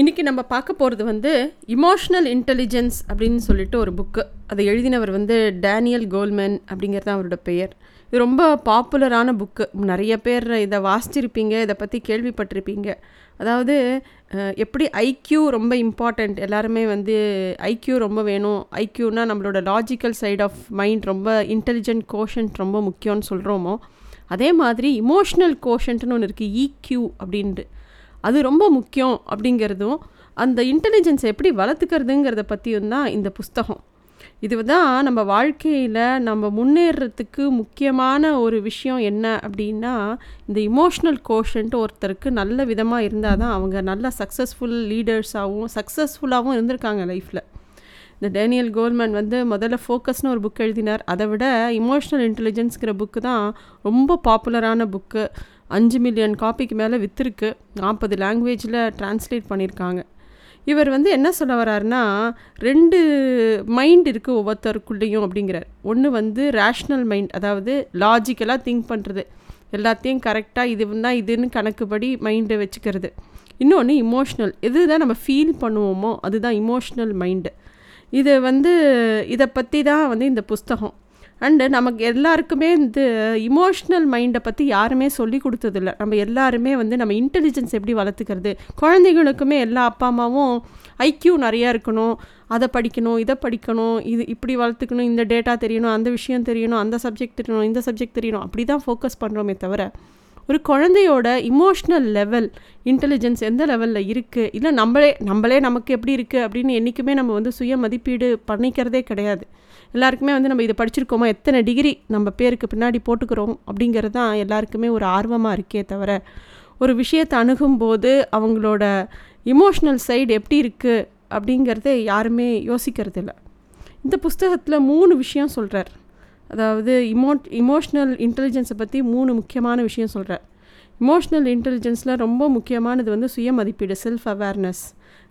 இன்றைக்கி நம்ம பார்க்க போகிறது வந்து இமோஷ்னல் இன்டெலிஜென்ஸ் அப்படின்னு சொல்லிட்டு ஒரு புக்கு அதை எழுதினவர் வந்து டேனியல் கோல்மேன் அப்படிங்கிறது தான் அவரோட பெயர். இது ரொம்ப பாப்புலரான புக்கு நிறைய பேர் இதை வாசிச்சிருப்பீங்க இதை பற்றி கேள்விப்பட்டிருப்பீங்க. அதாவது எப்படி ஐக்யூ ரொம்ப இம்பார்ட்டண்ட் எல்லாருமே வந்து ஐக்யூ ரொம்ப வேணும். ஐக்யூனால் நம்மளோட லாஜிக்கல் சைட் ஆஃப் மைண்ட் ரொம்ப இன்டெலிஜென்ட் கோஷன்ட் ரொம்ப முக்கியம்னு சொல்கிறோமோ அதே மாதிரி இமோஷ்னல் கோஷன்ட்னு ஒன்று இருக்குது இக்யூ அப்படின்ட்டு. அது ரொம்ப முக்கியம் அப்படிங்கிறதும் அந்த இன்டெலிஜென்ஸை எப்படி வளர்த்துக்கிறதுங்கிறத பற்றியும் தான் இந்த புஸ்தகம். இது தான் நம்ம வாழ்க்கையில் நம்ம முன்னேறத்துக்கு முக்கியமான ஒரு விஷயம் என்ன அப்படின்னா இந்த இமோஷ்னல் கோஷன்ட்டு ஒருத்தருக்கு நல்ல விதமாக இருந்தால் தான் அவங்க நல்ல சக்ஸஸ்ஃபுல் லீடர்ஸாகவும் சக்ஸஸ்ஃபுல்லாகவும் இருந்திருக்காங்க லைஃப்பில் இந்த டேனியல் கோல்மேன் வந்து முதல்ல ஃபோக்கஸ்னு ஒரு புக் எழுதினார். அதை விட இமோஷ்னல் இன்டெலிஜென்ஸுங்கிற புக்கு தான் ரொம்ப பாப்புலரான புக்கு அஞ்சு மில்லியன் காப்பிக்கு மேலே விற்றுருக்கு நாற்பது லாங்குவேஜில் ட்ரான்ஸ்லேட் பண்ணியிருக்காங்க இவர் வந்து என்ன சொல்ல வர்றாருன்னா ரெண்டு மைண்ட் இருக்குது ஒவ்வொருத்தருக்குள்ளேயும் அப்படிங்கிறார். ஒன்று வந்து ரேஷ்னல் மைண்ட் அதாவது லாஜிக்கலாக திங்க் பண்ணுறது எல்லாத்தையும் கரெக்டாக இது தான் இதுன்னு கணக்குப்படி மைண்டை வச்சுக்கிறது. இன்னொன்று இமோஷ்னல் எது தான் நம்ம ஃபீல் பண்ணுவோமோ அதுதான் இமோஷ்னல் மைண்டு இது வந்து இதை பற்றி தான் வந்து இந்த புஸ்தகம். அண்டு நமக்கு எல்லாருக்குமே இந்த இமோஷ்னல் மைண்டை பற்றி யாருமே சொல்லி கொடுத்ததில்ல. நம்ம எல்லாருமே வந்து நம்ம இன்டெலிஜென்ஸ் எப்படி வளர்த்துக்கிறது? குழந்தைங்களுக்குமே எல்லா அப்பா அம்மாவும் ஐக்யூ நிறையா இருக்கணும். அதை படிக்கணும் இதை படிக்கணும் இது இப்படி வளர்த்துக்கணும் இந்த டேட்டா தெரியணும் அந்த விஷயம் தெரியணும் அந்த சப்ஜெக்ட் தெரியணும் இந்த சப்ஜெக்ட் தெரியணும். அப்படி தான் ஃபோக்கஸ் பண்ணுறோமே தவிர ஒரு குழந்தையோட இமோஷ்னல் லெவல் இன்டெலிஜென்ஸ் எந்த லெவலில் இருக்குது இல்லை நம்மளே நம்மளே நமக்கு எப்படி இருக்குது அப்படின்னு என்றைக்குமே நம்ம வந்து சுய மதிப்பீடு பண்ணிக்கிறதே கிடையாது. எல்லாருக்குமே வந்து நம்ம இதை படிச்சிருக்கோமா? எத்தனை டிகிரி நம்ம பேருக்கு பின்னாடி போட்டுக்கிறோம்? அப்படிங்கிறது தான் எல்லாருக்குமே ஒரு ஆர்வமாக இருக்கே தவிர ஒரு விஷயத்தை அணுகும்போது அவங்களோட இமோஷ்னல் சைடு எப்படி இருக்குது அப்படிங்கிறத யாருமே யோசிக்கிறது இல்லை இந்த புஸ்தகத்தில் மூணு விஷயம் சொல்கிறார் அதாவது இமோ இமோஷ்னல் இன்டெலிஜென்ஸை பற்றி மூணு முக்கியமான விஷயம் சொல்கிறார் இமோஷ்னல் இன்டெலிஜென்ஸில் ரொம்ப முக்கியமானது வந்து சுய மதிப்பீடு செல்ஃப் அவேர்னஸ்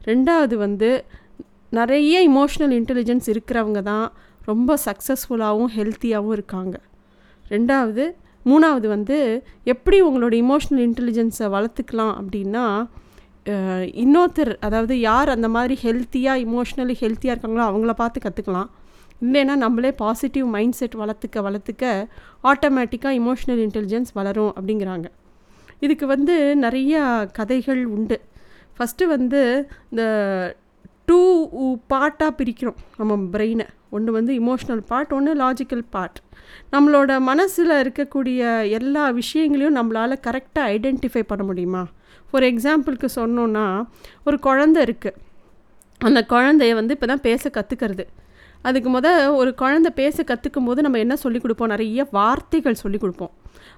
ரெண்டாவது வந்து நிறைய இமோஷ்னல் இன்டெலிஜென்ஸ் இருக்கிறவங்க தான் ரொம்ப சக்ஸஸ்ஃபுல்லாகவும் ஹெல்த்தியாகவும் இருக்காங்க. ரெண்டாவது மூணாவது வந்து எப்படி உங்களோட இமோஷ்னல் இன்டெலிஜென்ஸை வளர்த்துக்கலாம் அப்படின்னா இன்னொருத்தர் அதாவது யார் அந்த மாதிரி ஹெல்த்தியாக இமோஷ்னலி ஹெல்த்தியாக இருக்காங்களோ அவங்கள பார்த்து கற்றுக்கலாம் இல்லைன்னா நம்மளே பாசிட்டிவ் மைண்ட் செட் வளர்த்துக்க வளர்த்துக்க ஆட்டோமேட்டிக்காக இமோஷ்னல் இன்டெலிஜென்ஸ் வளரும் அப்படிங்கிறாங்க. இதுக்கு வந்து நிறைய கதைகள் உண்டு. ஃபஸ்ட்டு வந்து இந்த டூ பார்ட்டாக பிரிக்கிறோம். நம்ம பிரெயினை ஒன்று வந்து இமோஷ்னல் பார்ட் ஒன்று லாஜிக்கல் பார்ட் நம்மளோட மனசில் இருக்கக்கூடிய எல்லா விஷயங்களையும் நம்மளால் கரெக்டாக ஐடென்டிஃபை பண்ண முடியுமா? ஃபார் எக்ஸாம்பிளுக்கு சொன்னோன்னா ஒரு குழந்தை இருக்குது அந்த குழந்தைய வந்து இப்போ தான் பேச கற்றுக்கிறது அதுக்கு முத ஒரு குழந்தை பேச கற்றுக்கும் போது நம்ம என்ன சொல்லிக் கொடுப்போம்? நிறைய வார்த்தைகள் சொல்லிக் கொடுப்போம்.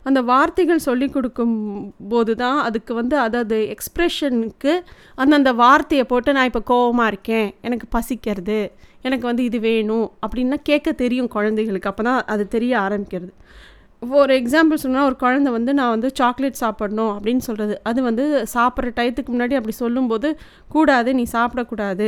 அந்த வார்த்தைகள் சொல்லிக் கொடுக்கும் போது தான் அதுக்கு வந்து அதாவது எக்ஸ்ப்ரெஷனுக்கு அந்தந்த வார்த்தையை போட்டு நான் இப்போ கோவமாக இருக்கேன் எனக்கு பசிக்கிறது எனக்கு வந்து இது வேணும் அப்படின்னா கேட்க தெரியும் குழந்தைகளுக்கு. அப்போ தான் அது தெரிய ஆரம்பிக்கிறது. ஒரு எக்ஸாம்பிள் சொன்னால் ஒரு குழந்தை வந்து நான் வந்து சாக்லேட் சாப்பிடணும் அப்படின்னு சொல்கிறது அது வந்து சாப்பிட்ற டயத்துக்கு முன்னாடி அப்படி சொல்லும்போது கூடாது நீ சாப்பிடக்கூடாது.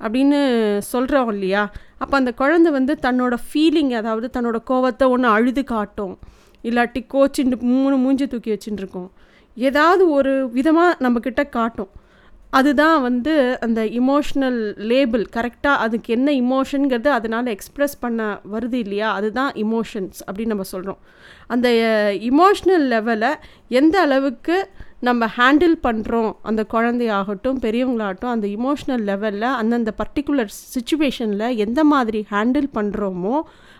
அப்படின்னு சொல்கிறோம் இல்லையா? அப்போ அந்த குழந்தை வந்து தன்னோட ஃபீலிங் அதாவது தன்னோட கோவத்தை ஒன்று அழுது காட்டும். இல்லாட்டி கோச்சின்னு மூணு மூஞ்சி தூக்கி வச்சுட்டு ஏதாவது ஒரு விதமாக நம்மக்கிட்ட காட்டும். அதுதான் வந்து அந்த இமோஷ்னல் லேபிள் கரெக்டாக அதுக்கு என்ன இமோஷனுங்கிறது அதனால் எக்ஸ்ப்ரெஸ் பண்ண வருது இல்லையா? அதுதான் இமோஷன்ஸ் அப்படின்னு நம்ம சொல்கிறோம் அந்த eh, இமோஷ்னல் லெவலை எந்த அளவுக்கு நம்ம ஹேண்டில் பண்ணுறோம் அந்த குழந்தையாகட்டும் பெரியவங்களாகட்டும் அந்த இமோஷ்னல் லெவலில் அந்தந்த பர்டிகுலர் சுச்சுவேஷனில் எந்த மாதிரி ஹேண்டில் பண்ணுறோமோ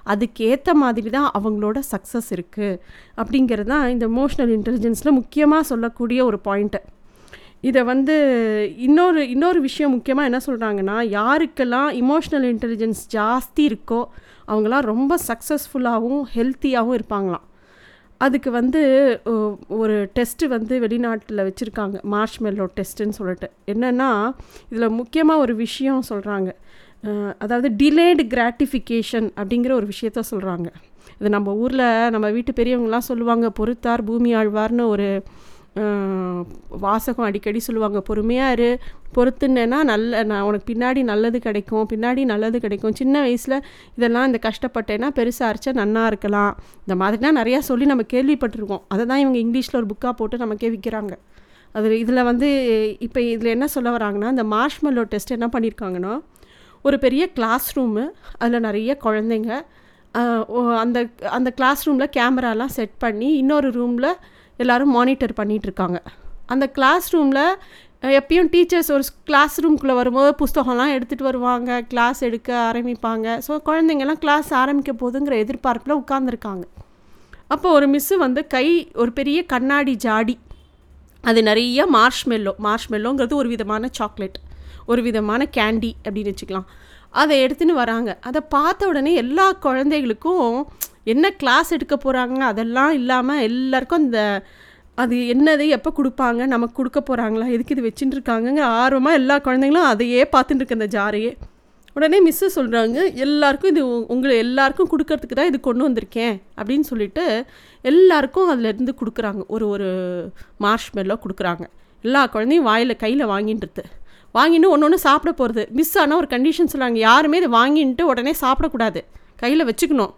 அதுக்கேற்ற மாதிரி தான் அவங்களோட சக்ஸஸ் இருக்குது அப்படிங்கிறது தான் இந்த இமோஷ்னல் இன்டெலிஜென்ஸில் முக்கியமாக சொல்லக்கூடிய ஒரு பாயிண்ட்டு இதை வந்து இன்னொரு இன்னொரு விஷயம் முக்கியமாக என்ன சொல்கிறாங்கன்னா யாருக்கெல்லாம் இமோஷ்னல் இன்டெலிஜென்ஸ் ஜாஸ்தி இருக்கோ அவங்களாம் ரொம்ப சக்ஸஸ்ஃபுல்லாகவும் ஹெல்த்தியாகவும் இருப்பாங்களாம். அதுக்கு வந்து ஒரு டெஸ்ட்டு வந்து வெளிநாட்டில் வச்சுருக்காங்க. மார்ஷ்மெல்லோ டெஸ்ட்டுன்னு சொல்லிட்டு. என்னென்னா இதில் முக்கியமாக ஒரு விஷயம் சொல்கிறாங்க அதாவது டிலேடு கிராட்டிஃபிகேஷன் அப்படிங்கிற ஒரு விஷயத்த சொல்கிறாங்க இது நம்ம ஊரில் நம்ம வீட்டு பெரியவங்களாம் சொல்லுவாங்க பொறுத்தார் பூமி ஆழ்வார்னு ஒரு வாசகம் அடிக்கடி சொல்லுவாங்க பொறுமையாக இரு பொறுத்துனேன்னா நல்ல நான் உனக்கு பின்னாடி நல்லது கிடைக்கும் பின்னாடி நல்லது கிடைக்கும். சின்ன வயசில் இதெல்லாம் இந்த கஷ்டப்பட்டேன்னா பெருசாக அரைச்சா நன்னா இருக்கலாம். இந்த மாதிரிலாம் நிறையா சொல்லி நம்ம கேள்விப்பட்டிருக்கோம். அதை தான் இவங்க இங்கிலீஷில் ஒரு புக்காக போட்டு நமக்கே விற்கிறாங்க அது இதில் வந்து இப்போ இதில் என்ன சொல்ல வராங்கன்னா இந்த மார்ஷ்மெல்லோ டெஸ்ட் என்ன பண்ணியிருக்காங்கன்னா ஒரு பெரிய கிளாஸ் ரூமு அதில் நிறைய குழந்தைங்க ஓ- அந்த அந்த கிளாஸ் ரூமில் கேமராலாம் செட் பண்ணி இன்னொரு ரூமில் எல்லோரும் மானிட்டர் பண்ணிகிட்ருக்காங்க அந்த கிளாஸ் ரூமில் எப்பயும் டீச்சர்ஸ் ஒரு கிளாஸ் ரூம்குள்ளே வரும்போது புஸ்தகம்லாம் எடுத்துகிட்டு வருவாங்க கிளாஸ் எடுக்க ஆரம்பிப்பாங்க. ஸோ குழந்தைங்கள்லாம் கிளாஸ் ஆரம்பிக்க போகுதுங்கிற எதிர்பார்ப்பில் உட்காந்துருக்காங்க அப்போ ஒரு மிஸ்ஸு வந்து கை ஒரு பெரிய கண்ணாடி ஜாடி. அது நிறைய மார்ஷ்மெல்லோ மார்ஷ்மெல்லோங்கிறது ஒரு விதமான சாக்லேட் ஒரு விதமான கேண்டி அப்படின்னு வச்சுக்கலாம். அதை எடுத்துன்னு வராங்க. அதை பார்த்த உடனே எல்லா குழந்தைகளுக்கும் என்ன கிளாஸ் எடுக்க போகிறாங்க அதெல்லாம் இல்லாமல் எல்லாருக்கும் அந்த அது என்னது எப்போ கொடுப்பாங்க? நமக்கு கொடுக்க போகிறாங்களா எதுக்கு இது வச்சுட்டு இருக்காங்கங்கிற ஆர்வமாக எல்லா குழந்தைங்களும் அதையே பார்த்துட்டு இருக்கு அந்த ஜாரையே. உடனே மிஸ்ஸு சொல்கிறாங்க எல்லாருக்கும் இது உ- உங்களை எல்லாருக்கும் கொடுக்கறதுக்கு தான் இது கொண்டு வந்திருக்கேன். அப்படின்னு சொல்லிட்டு எல்லாருக்கும் அதுலேருந்து கொடுக்குறாங்க. ஒரு ஒரு மார்ஷ்மெல்லோ கொடுக்குறாங்க. எல்லா குழந்தையும் வாயில் கையில் வாங்கின்றது வாங்கிட்டு ஒன்று ஒன்று சாப்பிட போகிறது மிஸ் ஆனால் ஒரு கண்டிஷன் சொல்கிறாங்க யாருமே இதை வாங்கிட்டு உடனே சாப்பிடக்கூடாது. கையில் வச்சுக்கணும்.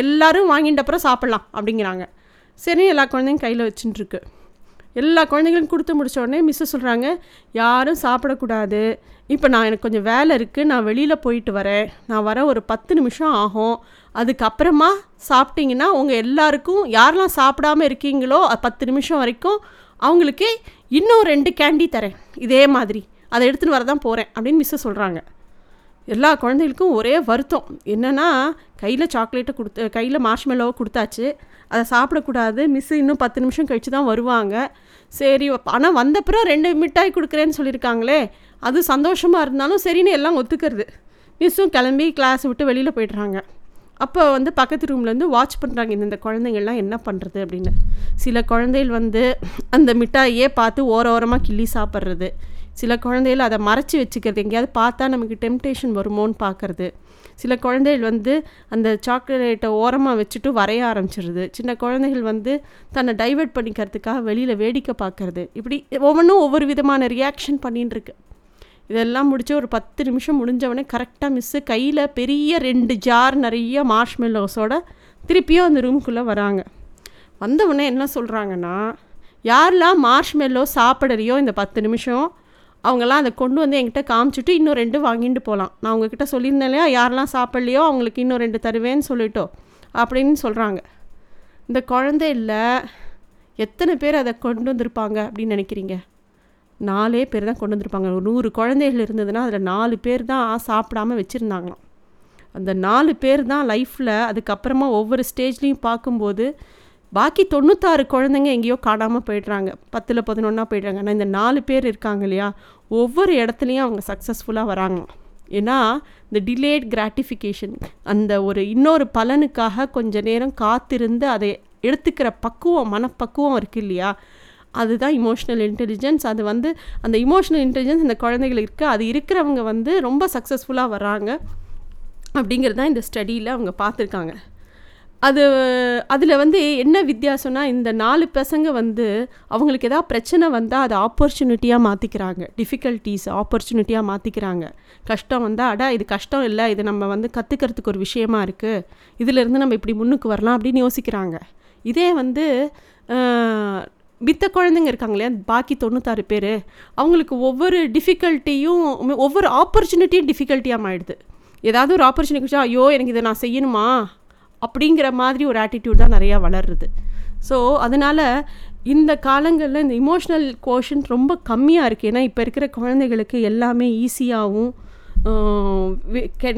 எல்லோரும் வாங்கிட்ட அப்புறம் சாப்பிட்லாம் அப்படிங்கிறாங்க. சரி எல்லா குழந்தையும் கையில் வச்சுட்டுருக்கு. எல்லா குழந்தைங்களும் கொடுத்து முடிச்ச உடனே மிஸ்ஸு சொல்கிறாங்க யாரும் சாப்பிடக்கூடாது. இப்போ நான் எனக்கு கொஞ்சம் வேலை இருக்குது நான் வெளியில் போயிட்டு வரேன். நான் வர ஒரு பத்து நிமிஷம் ஆகும். அதுக்கப்புறமா சாப்பிட்டிங்கன்னா உங்கள் எல்லாருக்கும் யாரெல்லாம் சாப்பிடாம இருக்கீங்களோ பத்து நிமிஷம் வரைக்கும் அவங்களுக்கு இன்னும் ரெண்டு கேண்டி தரேன். இதே மாதிரி. அதை எடுத்துன்னு வர தான் போகிறேன் அப்படின்னு மிஸ்ஸு சொல்கிறாங்க எல்லா குழந்தைகளுக்கும் ஒரே வருத்தம். என்னென்னா கையில் சாக்லேட்டை கொடுத்து கையில் மார்ஷ்மெல்லோவை கொடுத்தாச்சு. அதை சாப்பிடக்கூடாது. மிஸ் இன்னும் பத்து நிமிஷம் கழித்து தான் வருவாங்க. சரி ஆனால் வந்தப்புறம் ரெண்டு மிட்டாய் கொடுக்குறேன்னு சொல்லியிருக்காங்களே அது சந்தோஷமாக இருந்தாலும் சரின்னு எல்லாம் ஒத்துக்கிறது. மிஸ்ஸும் கிளம்பி கிளாஸ் விட்டு வெளியில் போயிடுறாங்க. அப்போ வந்து பக்கத்து ரூம்லேருந்து வாட்ச் பண்ணுறாங்க இந்த குழந்தைங்கள்லாம் என்ன பண்ணுறது அப்படின்னு. சில குழந்தைகள் வந்து அந்த மிட்டாயே பார்த்து ஓர ஓரமாக கிள்ளி சாப்பிட்றது. சில குழந்தைகள் அதை மறைச்சி வச்சுக்கிறது எங்கேயாவது பார்த்தா நமக்கு டெம்டேஷன் வருமோன்னு பார்க்கறது. சில குழந்தைகள் வந்து அந்த சாக்லேட்டை ஓரமாக வச்சுட்டு வரைய ஆரம்பிச்சிடுது சின்ன குழந்தைகள் வந்து தன்னை டைவர்ட் பண்ணிக்கிறதுக்காக வெளியில் வேடிக்கை பார்க்கறது. இப்படி ஒவ்வொன்றும் ஒவ்வொரு விதமான ரியாக்ஷன் பண்ணின்னு இருக்கு இதெல்லாம் முடிச்சு ஒரு பத்து நிமிஷம் முடிஞ்சவொடனே கரெக்டாக மிஸ்ஸு கையில் பெரிய ரெண்டு ஜார் நிறைய மார்ஷ்மெல்லோஸோட திருப்பியும் அந்த ரூம்குள்ளே வராங்க. வந்தவுடனே என்ன சொல்கிறாங்கன்னா யாரெல்லாம் மார்ஷ்மெல்லோ சாப்பிடலையோ இந்த பத்து நிமிஷம் அவங்கெல்லாம் அதை கொண்டு வந்து என்கிட்ட காமிச்சிட்டு இன்னும் ரெண்டு வாங்கிட்டு போகலாம் நான் உங்ககிட்ட சொல்லியிருந்தேன் இல்லையா? யாரெல்லாம் சாப்பிட்லையோ அவங்களுக்கு இன்னும் ரெண்டு தருவேன்னு சொல்லிட்டோ? அப்படின்னு சொல்கிறாங்க இந்த குழந்தையில எத்தனை பேர் அதை கொண்டு வந்திருப்பாங்க அப்படின்னு நினைக்கிறீங்க? நாலே பேர் தான் கொண்டு வந்திருப்பாங்க. ஒரு நூறு குழந்தைகள் இருந்ததுன்னா அதில் நாலு பேர் தான் சாப்பிடாம வச்சுருந்தாங்களாம். அந்த நாலு பேர் தான் லைஃப்பில் அதுக்கப்புறமா ஒவ்வொரு ஸ்டேஜ்லேயும் பார்க்கும்போது பாக்கி தொண்ணூத்தாறு குழந்தைங்க எங்கேயோ காணாமல் போயிடுறாங்க. பத்தில் பதினொன்றா போயிடுறாங்க. ஆனால் இந்த நாலு பேர் இருக்காங்க இல்லையா? ஒவ்வொரு இடத்துலையும் அவங்க சக்ஸஸ்ஃபுல்லாக வராங்க. ஏன்னா இந்த டிலேட் கிராட்டிஃபிகேஷன் அந்த ஒரு இன்னொரு பலனுக்காக கொஞ்ச நேரம் காத்திருந்து அதை எடுத்துக்கிற பக்குவம் மனப்பக்குவம் இருக்கு இல்லையா? அதுதான் இமோஷ்னல் இன்டெலிஜென்ஸ் அது வந்து அந்த இமோஷ்னல் இன்டெலிஜென்ஸ் இந்த குழந்தைகளுக்கு இருக்குது அது இருக்கிறவங்க வந்து ரொம்ப சக்ஸஸ்ஃபுல்லாக வராங்க அப்படிங்கிறது தான் இந்த ஸ்டடியில் அவங்க பார்த்துருக்காங்க. அது அதில் வந்து என்ன வித்தியாசம்னா இந்த நாலு பசங்க வந்து அவங்களுக்கு எதாவது பிரச்சனை வந்தால் அதை ஆப்பர்ச்சுனிட்டியாக மாற்றிக்கிறாங்க டிஃபிகல்ட்டிஸ் ஆப்பர்ச்சுனிட்டியாக மாற்றிக்கிறாங்க கஷ்டம் வந்தால் அடா இது கஷ்டம் இல்லை இது நம்ம வந்து கற்றுக்கிறதுக்கு ஒரு விஷயமா இருக்குது இதிலேருந்து நம்ம இப்படி முன்னுக்கு வரலாம் அப்படின்னு யோசிக்கிறாங்க. இதே வந்து மித்த குழந்தைங்க இருக்காங்க இல்லையா? பாக்கி தொண்ணூத்தாறு பேர். அவங்களுக்கு ஒவ்வொரு டிஃபிகல்ட்டியும் ஒவ்வொரு ஆப்பர்ச்சுனிட்டியும் டிஃபிகல்ட்டியாக மாறிடுது. ஏதாவது ஒரு ஆப்பர்ச்சுனிட்டி ஐயோ எனக்கு இதை நான் செய்யணுமா? அப்படிங்கிற மாதிரி ஒரு ஆட்டிடியூட் தான் நிறையா வளருது. ஸோ அதனால் இந்த காலங்களில் இந்த இமோஷ்னல் கோஷன் ரொம்ப கம்மியாக இருக்குது ஏன்னா இப்போ இருக்கிற குழந்தைகளுக்கு எல்லாமே ஈஸியாகவும்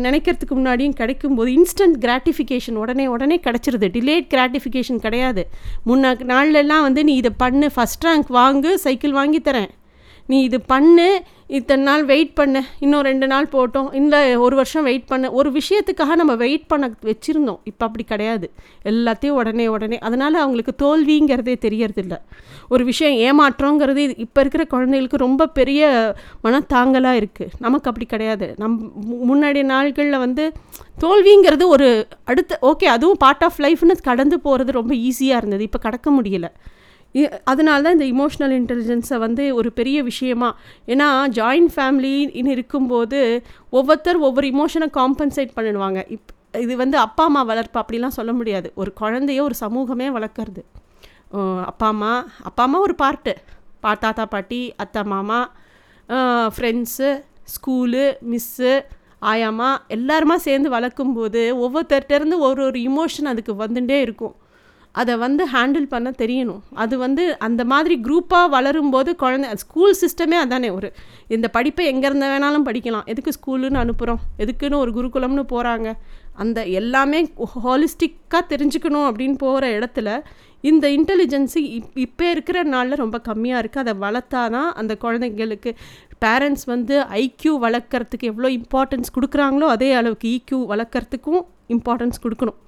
நினைக்கிறதுக்கு முன்னாடியும் கிடைக்கும்போது இன்ஸ்டன்ட் கிராட்டிஃபிகேஷன் உடனே உடனே கிடச்சிருது. டிலேட் கிராட்டிஃபிகேஷன் கிடையாது. முன்ன நாள்லலாம் வந்து நீ இதை பண்ணு ஃபஸ்ட் ரேங்க் வாங்கு சைக்கிள் வாங்கி தரேன். நீ இது பண்ணு இத்தனை நாள் வெயிட் பண்ணு இன்னும் ரெண்டு நாள் போட்டோம் இல்லை ஒரு வருஷம் வெயிட் பண்ண. ஒரு விஷயத்துக்காக நம்ம வெயிட் பண்ண வச்சுருந்தோம். இப்போ அப்படி கிடையாது. எல்லாத்தையும் உடனே உடனே. அதனால் அவங்களுக்கு தோல்விங்கிறதே தெரியறதில்ல. ஒரு விஷயம் ஏமாற்றங்கிறது இப்போ இருக்கிற குழந்தைகளுக்கு ரொம்ப பெரிய மனத்தாங்கலாக இருக்குது நமக்கு அப்படி கிடையாது. நம் முன்னாடி நாட்களில் வந்து தோல்விங்கிறது ஒரு அடுத்த ஓகே அதுவும் பார்ட் ஆஃப் லைஃப்னு கடந்து போகிறது ரொம்ப ஈஸியாக இருந்தது. இப்போ கடக்க முடியல. அதனால தான் இந்த இமோஷ்னல் இன்டெலிஜென்ஸை வந்து ஒரு பெரிய விஷயமா. ஏன்னா ஜாயிண்ட் ஃபேமிலின்னு இருக்கும்போது ஒவ்வொருத்தர் ஒவ்வொரு இமோஷனை காம்பன்சேட் பண்ணிடுவாங்க. இப் இது வந்து அப்பா அம்மா வளர்ப்பு அப்படிலாம் சொல்ல முடியாது. ஒரு குழந்தைய ஒரு சமூகமே வளர்க்குறது. அப்பா அம்மா அப்பா அம்மா ஒரு பார்ட்டு பா தாத்தா பாட்டி அத்தை மாமா ஃப்ரெண்ட்ஸு ஸ்கூலு மிஸ்ஸு ஆயாமா எல்லாருமா சேர்ந்து வளர்க்கும்போது ஒவ்வொருத்தர்கிட்டருந்து ஒரு ஒரு இமோஷன் அதுக்கு வந்துட்டே இருக்கும். அதை வந்து ஹேண்டில் பண்ண தெரியணும். அது வந்து அந்த மாதிரி குரூப்பாக வளரும்போது குழந்தை ஸ்கூல் சிஸ்டமே அதானே ஒரு இந்த படிப்பை எங்கேருந்து வேணாலும் படிக்கலாம். எதுக்கு ஸ்கூலுன்னு அனுப்புகிறோம் எதுக்குன்னு ஒரு குருகுலம்னு போகிறாங்க அந்த எல்லாமே ஹாலிஸ்டிக்காக தெரிஞ்சுக்கணும் அப்படின்னு போகிற இடத்துல இந்த இன்டெலிஜென்ஸு இப் இப்போ இருக்கிற நாளில் ரொம்ப கம்மியாக இருக்குது அதை வளர்த்தா தான் அந்த குழந்தைங்களுக்கு பேரண்ட்ஸ் வந்து ஐக்யூ வளர்க்குறதுக்கு எவ்வளோ இம்பார்ட்டன்ஸ் கொடுக்குறாங்களோ அதே அளவுக்கு ஈக்யூ வளர்க்குறதுக்கும் இம்பார்ட்டன்ஸ் கொடுக்கணும்.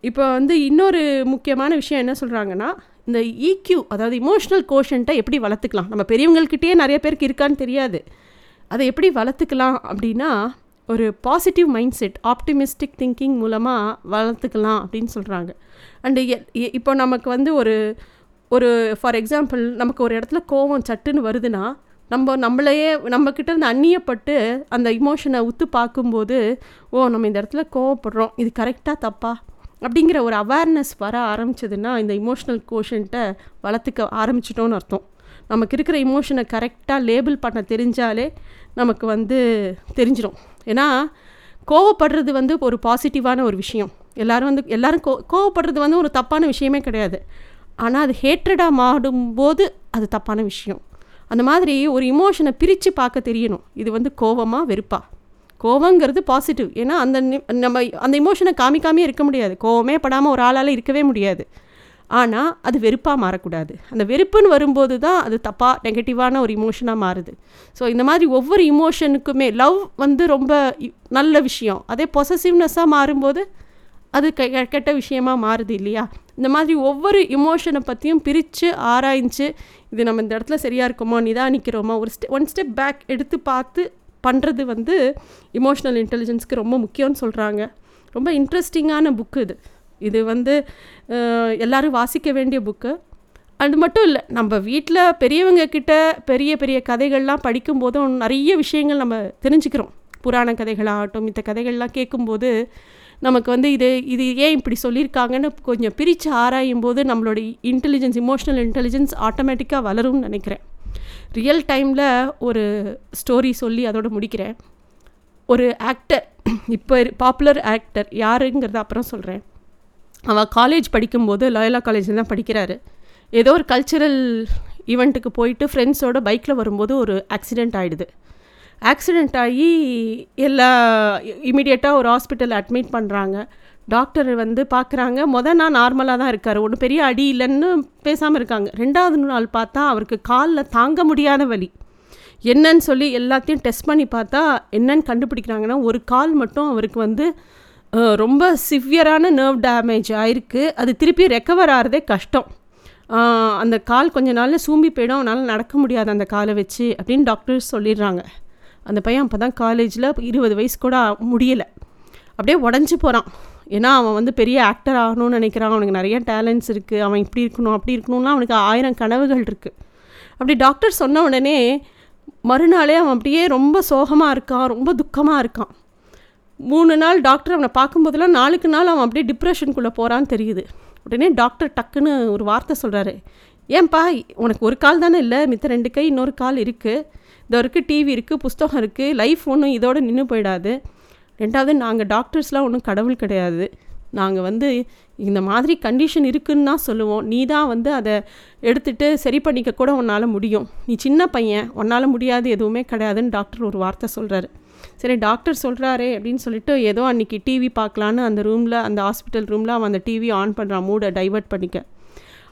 இப்போ வந்து இன்னொரு முக்கியமான விஷயம் என்ன சொல்கிறாங்கன்னா இந்த ஈக்யூ அதாவது இமோஷ்னல் கோஷன்ட்டை எப்படி வளர்த்துக்கலாம்? நம்ம பெரியவங்கள்கிட்டயே நிறைய பேருக்கு இருக்கான்னு தெரியாது. அதை எப்படி வளர்த்துக்கலாம் அப்படின்னா ஒரு positive mind set optimistic thinking மூலமாக வளர்த்துக்கலாம் அப்படின்னு சொல்கிறாங்க அண்டு இப்போ நமக்கு வந்து ஒரு ஒரு ஃபார் எக்ஸாம்பிள் நமக்கு ஒரு இடத்துல கோவம் சட்டுன்னு வருதுன்னா நம்ம நம்மளையே நம்மக்கிட்ட இருந்து அந்நியப்பட்டு அந்த இமோஷனை உத்து பார்க்கும்போது ஓ நம்ம இந்த இடத்துல கோவப்படுறோம். இது கரெக்டாக தப்பா? அப்படிங்கிற ஒரு அவேர்னஸ் வர ஆரம்பிச்சதுன்னா இந்த இமோஷ்னல் கோஷன்ட்டை வளர்த்துக்க ஆரம்பிச்சிட்டோன்னு அர்த்தம். நமக்கு இருக்கிற இமோஷனை கரெக்டாக லேபிள் பண்ண தெரிஞ்சாலே நமக்கு வந்து தெரிஞ்சிடும் ஏன்னா கோவப்படுறது வந்து ஒரு பாசிட்டிவான ஒரு விஷயம். எல்லோரும் வந்து எல்லோரும் கோ கோவப்படுறது வந்து ஒரு தப்பான விஷயமே கிடையாது. ஆனால் அது ஹேட்ரடாக மாடும்போது அது தப்பான விஷயம். அந்த மாதிரி ஒரு இமோஷனை பிரித்து பார்க்க தெரியணும். இது வந்து கோவமாக வெறுப்பா? கோவங்கிறது பாசிட்டிவ் ஏன்னா அந்த நம்ம அந்த இமோஷனை காமிக்காமே இருக்க முடியாது. கோவமே படாமல் ஒரு ஆளால் இருக்கவே முடியாது. ஆனால் அது வெறுப்பாக மாறக்கூடாது. அந்த வெறுப்புன்னு வரும்போது தான் அது தப்பாக நெகட்டிவான ஒரு இமோஷனாக மாறுது. ஸோ இந்த மாதிரி ஒவ்வொரு இமோஷனுக்குமே லவ் வந்து ரொம்ப நல்ல விஷயம். அதே பொசசிவ்னஸ்ஸாக மாறும்போது அது கெட்ட விஷயமாக மாறுது இல்லையா? இந்த மாதிரி ஒவ்வொரு இமோஷனை பற்றியும் பிரித்து ஆராய்ஞ்சு இது நம்ம இந்த இடத்துல சரியாக இருக்கோமோ நிதானிக்கிறோமோ ஒரு ஸ்டெ ஒன் ஸ்டெப் பேக் எடுத்து பார்த்து பண்ணுறது வந்து இமோஷ்னல் இன்டெலிஜென்ஸ்க்கு ரொம்ப முக்கியம்னு சொல்கிறாங்க ரொம்ப இன்ட்ரெஸ்டிங்கான புக்கு இது. இது வந்து எல்லோரும் வாசிக்க வேண்டிய புக்கு அது மட்டும் இல்லை நம்ம வீட்டில் பெரியவங்க கிட்ட பெரிய பெரிய கதைகள்லாம் படிக்கும்போதும் நிறைய விஷயங்கள் நம்ம தெரிஞ்சுக்கிறோம். புராண கதைகளாகட்டும் மித்த கதைகள்லாம் கேட்கும்போது நமக்கு வந்து இது இது ஏன் இப்படி சொல்லியிருக்காங்கன்னு கொஞ்சம் பிரித்து ஆராயும் போது நம்மளோட இன்டெலிஜென்ஸ் இமோஷ்னல் இன்டெலிஜென்ஸ் ஆட்டோமேட்டிக்காக வளரும்னு நினைக்கிறேன். ரியல் டைமில் ஒரு ஸ்டோரி சொல்லி அதோட முடிக்கிறேன். ஒரு ஆக்டர் இப்போ பாப்புலர் ஆக்டர் யாருங்கிறத அப்புறம் சொல்கிறேன் அவள் காலேஜ் படிக்கும்போது லாயலா காலேஜில் தான் படிக்கிறாரு. ஏதோ ஒரு கல்ச்சுரல் ஈவெண்ட்டுக்கு போயிட்டு ஃப்ரெண்ட்ஸோட பைக்கில் வரும்போது ஒரு ஆக்சிடெண்ட் ஆகிடுது ஆக்சிடெண்ட் ஆகி எல்லா இமீடியட்டாக ஒரு ஹாஸ்பிட்டல் அட்மிட் பண்ணுறாங்க டாக்டர் வந்து பார்க்குறாங்க மொதல் நான் நார்மலாக தான் இருக்கார். ஒன்றும் பெரிய அடி இல்லைன்னு பேசாமல் இருக்காங்க. ரெண்டாவது நாள் பார்த்தா அவருக்கு காலில் தாங்க முடியாத வலி. என்னன்னு சொல்லி எல்லாத்தையும் டெஸ்ட் பண்ணி பார்த்தா என்னன்னு கண்டுபிடிக்கிறாங்கன்னா ஒரு கால் மட்டும் அவருக்கு வந்து ரொம்ப சிவியரான நர்வ் டேமேஜ் ஆயிருக்கு. அது திருப்பி ரெக்கவர் ஆகிறதே கஷ்டம். அந்த கால் கொஞ்ச நாளில் சூம்பி போயிடும். அவனால் நடக்க முடியாது அந்த காலை வச்சு அப்படின்னு டாக்டர்ஸ் சொல்லிடுறாங்க. அந்த பையன் அப்போ தான் காலேஜில் இருபது வயசு கூட முடியலை. அப்படியே உடஞ்சி போகிறான் ஏன்னா அவன் வந்து பெரிய ஆக்டர் ஆகணும்னு நினைக்கிறான். அவனுக்கு நிறைய டேலண்ட்ஸ் இருக்குது அவன் இப்படி இருக்கணும் அப்படி இருக்கணும்லாம் அவனுக்கு ஆயிரம் கனவுகள் இருக்குது அப்படி டாக்டர் சொன்ன உடனே மறுநாளே அவன் அப்படியே ரொம்ப சோகமாக இருக்கான். ரொம்ப துக்கமாக இருக்கான். மூணு நாள் டாக்டர் அவனை பார்க்கும்போதெல்லாம் நாளுக்கு நாள் அவன் அப்படியே டிப்ரெஷனுக்குள்ளே போகிறான்னு தெரியுது. உடனே டாக்டர் டக்குன்னு ஒரு வார்த்தை சொல்கிறாரு ஏன்பா உனக்கு ஒரு கால் தானே இல்லை? மித்த ரெண்டு கை இன்னொரு கால் இருக்குது இதோ இருக்குது டிவி இருக்குது புஸ்தகம் இருக்குது லைஃப் ஒன்றும் இதோடு நின்று போயிடாது. ரெண்டாவது நாங்கள் டாக்டர்ஸ்லாம் ஒன்றும் கடவுள் கிடையாது. நாங்கள் வந்து இந்த மாதிரி கண்டிஷன் இருக்குன்னு தான் சொல்லுவோம். நீ தான் வந்து அதை எடுத்துகிட்டு சரி பண்ணிக்க கூட உன்னால் முடியும். நீ சின்ன பையன் உன்னால் முடியாது எதுவுமே கிடையாதுன்னு டாக்டர் ஒரு வார்த்தை சொல்கிறாரு சரி டாக்டர் சொல்கிறாரே அப்படின்னு சொல்லிட்டு ஏதோ அன்றைக்கி டிவி பார்க்கலான்னு அந்த ரூமில் அந்த ஹாஸ்பிட்டல் ரூமில் அவன் அந்த டிவி ஆன் பண்ணுறான் மூடை டைவெர்ட் பண்ணிக்க.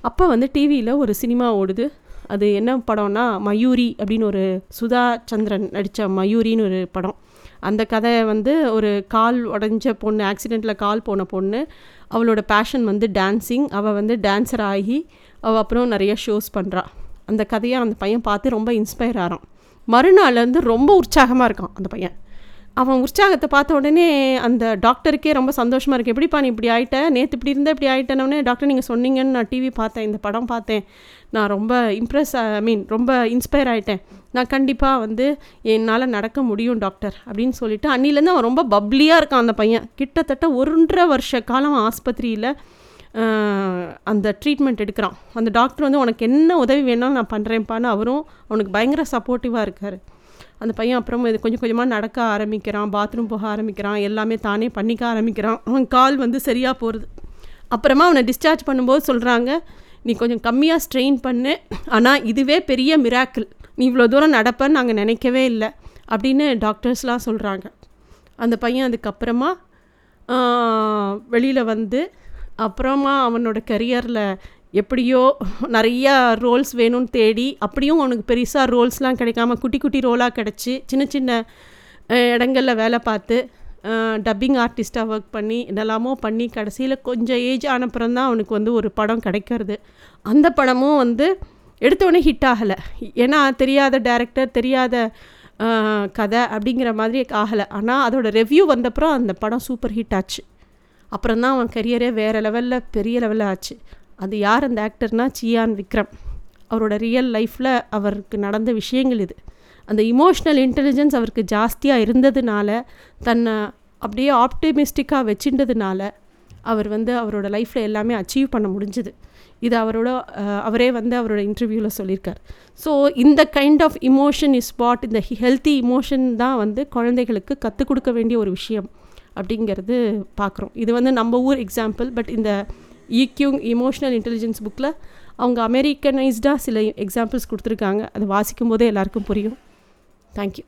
அப்போ வந்து டிவியில் ஒரு சினிமா ஓடுது. அது என்ன படம்னா மயூரி அப்படின்னு ஒரு சுதா சந்திரன் நடித்த மயூரின்னு ஒரு படம். அந்த கதை வந்து ஒரு கால் உடஞ்ச பொண்ணு ஆக்சிடெண்ட்டில் கால் போன பொண்ணு அவளோட பேஷன் வந்து டான்ஸிங் அவள் வந்து டான்ஸர் ஆகி அவள் அப்புறம் நிறைய ஷோஸ் பண்ணுறாள் அந்த கதையை அந்த பையன் பார்த்து ரொம்ப இன்ஸ்பயர் ஆகிறான் மறுநாள்லேருந்து ரொம்ப உற்சாகமாக இருக்கான் அந்த பையன். அவன் உற்சாகத்தை பார்த்த உடனே அந்த டாக்டருக்கே ரொம்ப சந்தோஷமாக இருக்குது எப்படிப்பா நீ இப்படி ஆகிட்ட நேற்று இப்படி இருந்தால் இப்படி ஆகிட்டேனே டாக்டர் நீங்கள் சொன்னீங்கன்னு நான் டிவி பார்த்தேன். இந்த படம் பார்த்தேன். நான் ரொம்ப இம்ப்ரெஸ் ஐ மீன் ரொம்ப இன்ஸ்பயர் ஆகிட்டேன் நான் கண்டிப்பாக வந்து என்னால் நடக்க முடியும் டாக்டர் அப்படின்னு சொல்லிட்டு அன்னிலேருந்து அவன் ரொம்ப பப்ளியாக இருக்கான் அந்த பையன். கிட்டத்தட்ட ஒன்றரை வருஷ காலம் ஆஸ்பத்திரியில் அந்த ட்ரீட்மெண்ட் எடுக்கிறான். அந்த டாக்டர் வந்து உனக்கு என்ன உதவி வேணாலும் நான் பண்ணுறேன்ப்பான்னு அவரும் அவனுக்கு பயங்கர சப்போர்ட்டிவாக இருக்கார். அந்த பையன் அப்புறம் இது கொஞ்சம் கொஞ்சமாக நடக்க ஆரம்பிக்கிறான் பாத்ரூம் போக ஆரம்பிக்கிறான் எல்லாமே தானே பண்ணிக்க ஆரம்பிக்கிறான். அவன் கால் வந்து சரியாக போகிறது அப்புறமா அவனை டிஸ்சார்ஜ் பண்ணும்போது சொல்கிறாங்க நீ கொஞ்சம் கம்மியாக ஸ்ட்ரெயின் பண்ணு. ஆனால் இதுவே பெரிய மிராக்கிள் நீ இவ்வளோ தூரம் நடப்பன்னு நாங்கள் நினைக்கவே இல்லை. அப்படின்னு டாக்டர்ஸ்லாம் சொல்கிறாங்க அந்த பையன் அதுக்கப்புறமா வெளியில் வந்து அப்புறமா அவனோட கரியரில் எப்படியோ நிறையா ரோல்ஸ் வேணும்னு தேடி அப்படியும் அவனுக்கு பெருசாக ரோல்ஸ்லாம் கிடைக்காம குட்டி குட்டி ரோலாக கிடச்சி சின்ன சின்ன இடங்களில் வேலை பார்த்து டப்பிங் ஆர்டிஸ்ட்டாக ஒர்க் பண்ணி என்னெல்லாமோ பண்ணி கடைசியில் கொஞ்சம் ஏஜ் ஆனப்புறம் தான் அவனுக்கு வந்து ஒரு படம் கிடைக்கிறது. அந்த படமும் வந்து எடுத்தோடனே ஹிட் ஆகலை. ஏன்னா தெரியாத டேரக்டர் தெரியாத கதை அப்படிங்கிற மாதிரி ஆகலை. ஆனால் அதோடய ரெவ்யூ வந்தப்புறம் அந்த படம் சூப்பர் ஹிட் ஆச்சு. அப்புறம் தான் அவன் கரியரே வேறு லெவலில் பெரிய லெவலில் ஆச்சு. அது யார் அந்த ஆக்டர்னால் சியான் விக்ரம். அவரோட ரியல் லைஃப்பில் அவருக்கு நடந்த விஷயங்கள் இது. அந்த இமோஷ்னல் இன்டெலிஜென்ஸ் அவருக்கு ஜாஸ்தியாக இருந்ததுனால தன்னை அப்படியே ஆப்டிமிஸ்டிக்காக வச்சுட்டதுனால அவர் வந்து அவரோட லைஃப்பில் எல்லாமே அச்சீவ் பண்ண முடிஞ்சுது. இது அவரோட அவரே வந்து அவரோட இன்டர்வியூவில் சொல்லியிருக்கார். ஸோ இந்த kind of emotion is what இந்த ஹெல்த்தி இமோஷன் தான் வந்து குழந்தைகளுக்கு கற்றுக் கொடுக்க வேண்டிய ஒரு விஷயம் அப்படிங்கிறது பார்க்குறோம். இது வந்து நம்ம ஊர் எக்ஸாம்பிள் பட் இந்த ஈக்யூங் இமோஷனல் இன்டெலிஜென்ஸ் புக்கில் அவங்க அமெரிக்கனைஸ்டாக சில எக்ஸாம்பிள்ஸ் கொடுத்துருக்காங்க. அது வாசிக்கும் போதே எல்லாருக்கும் புரியும். தேங்க்யூ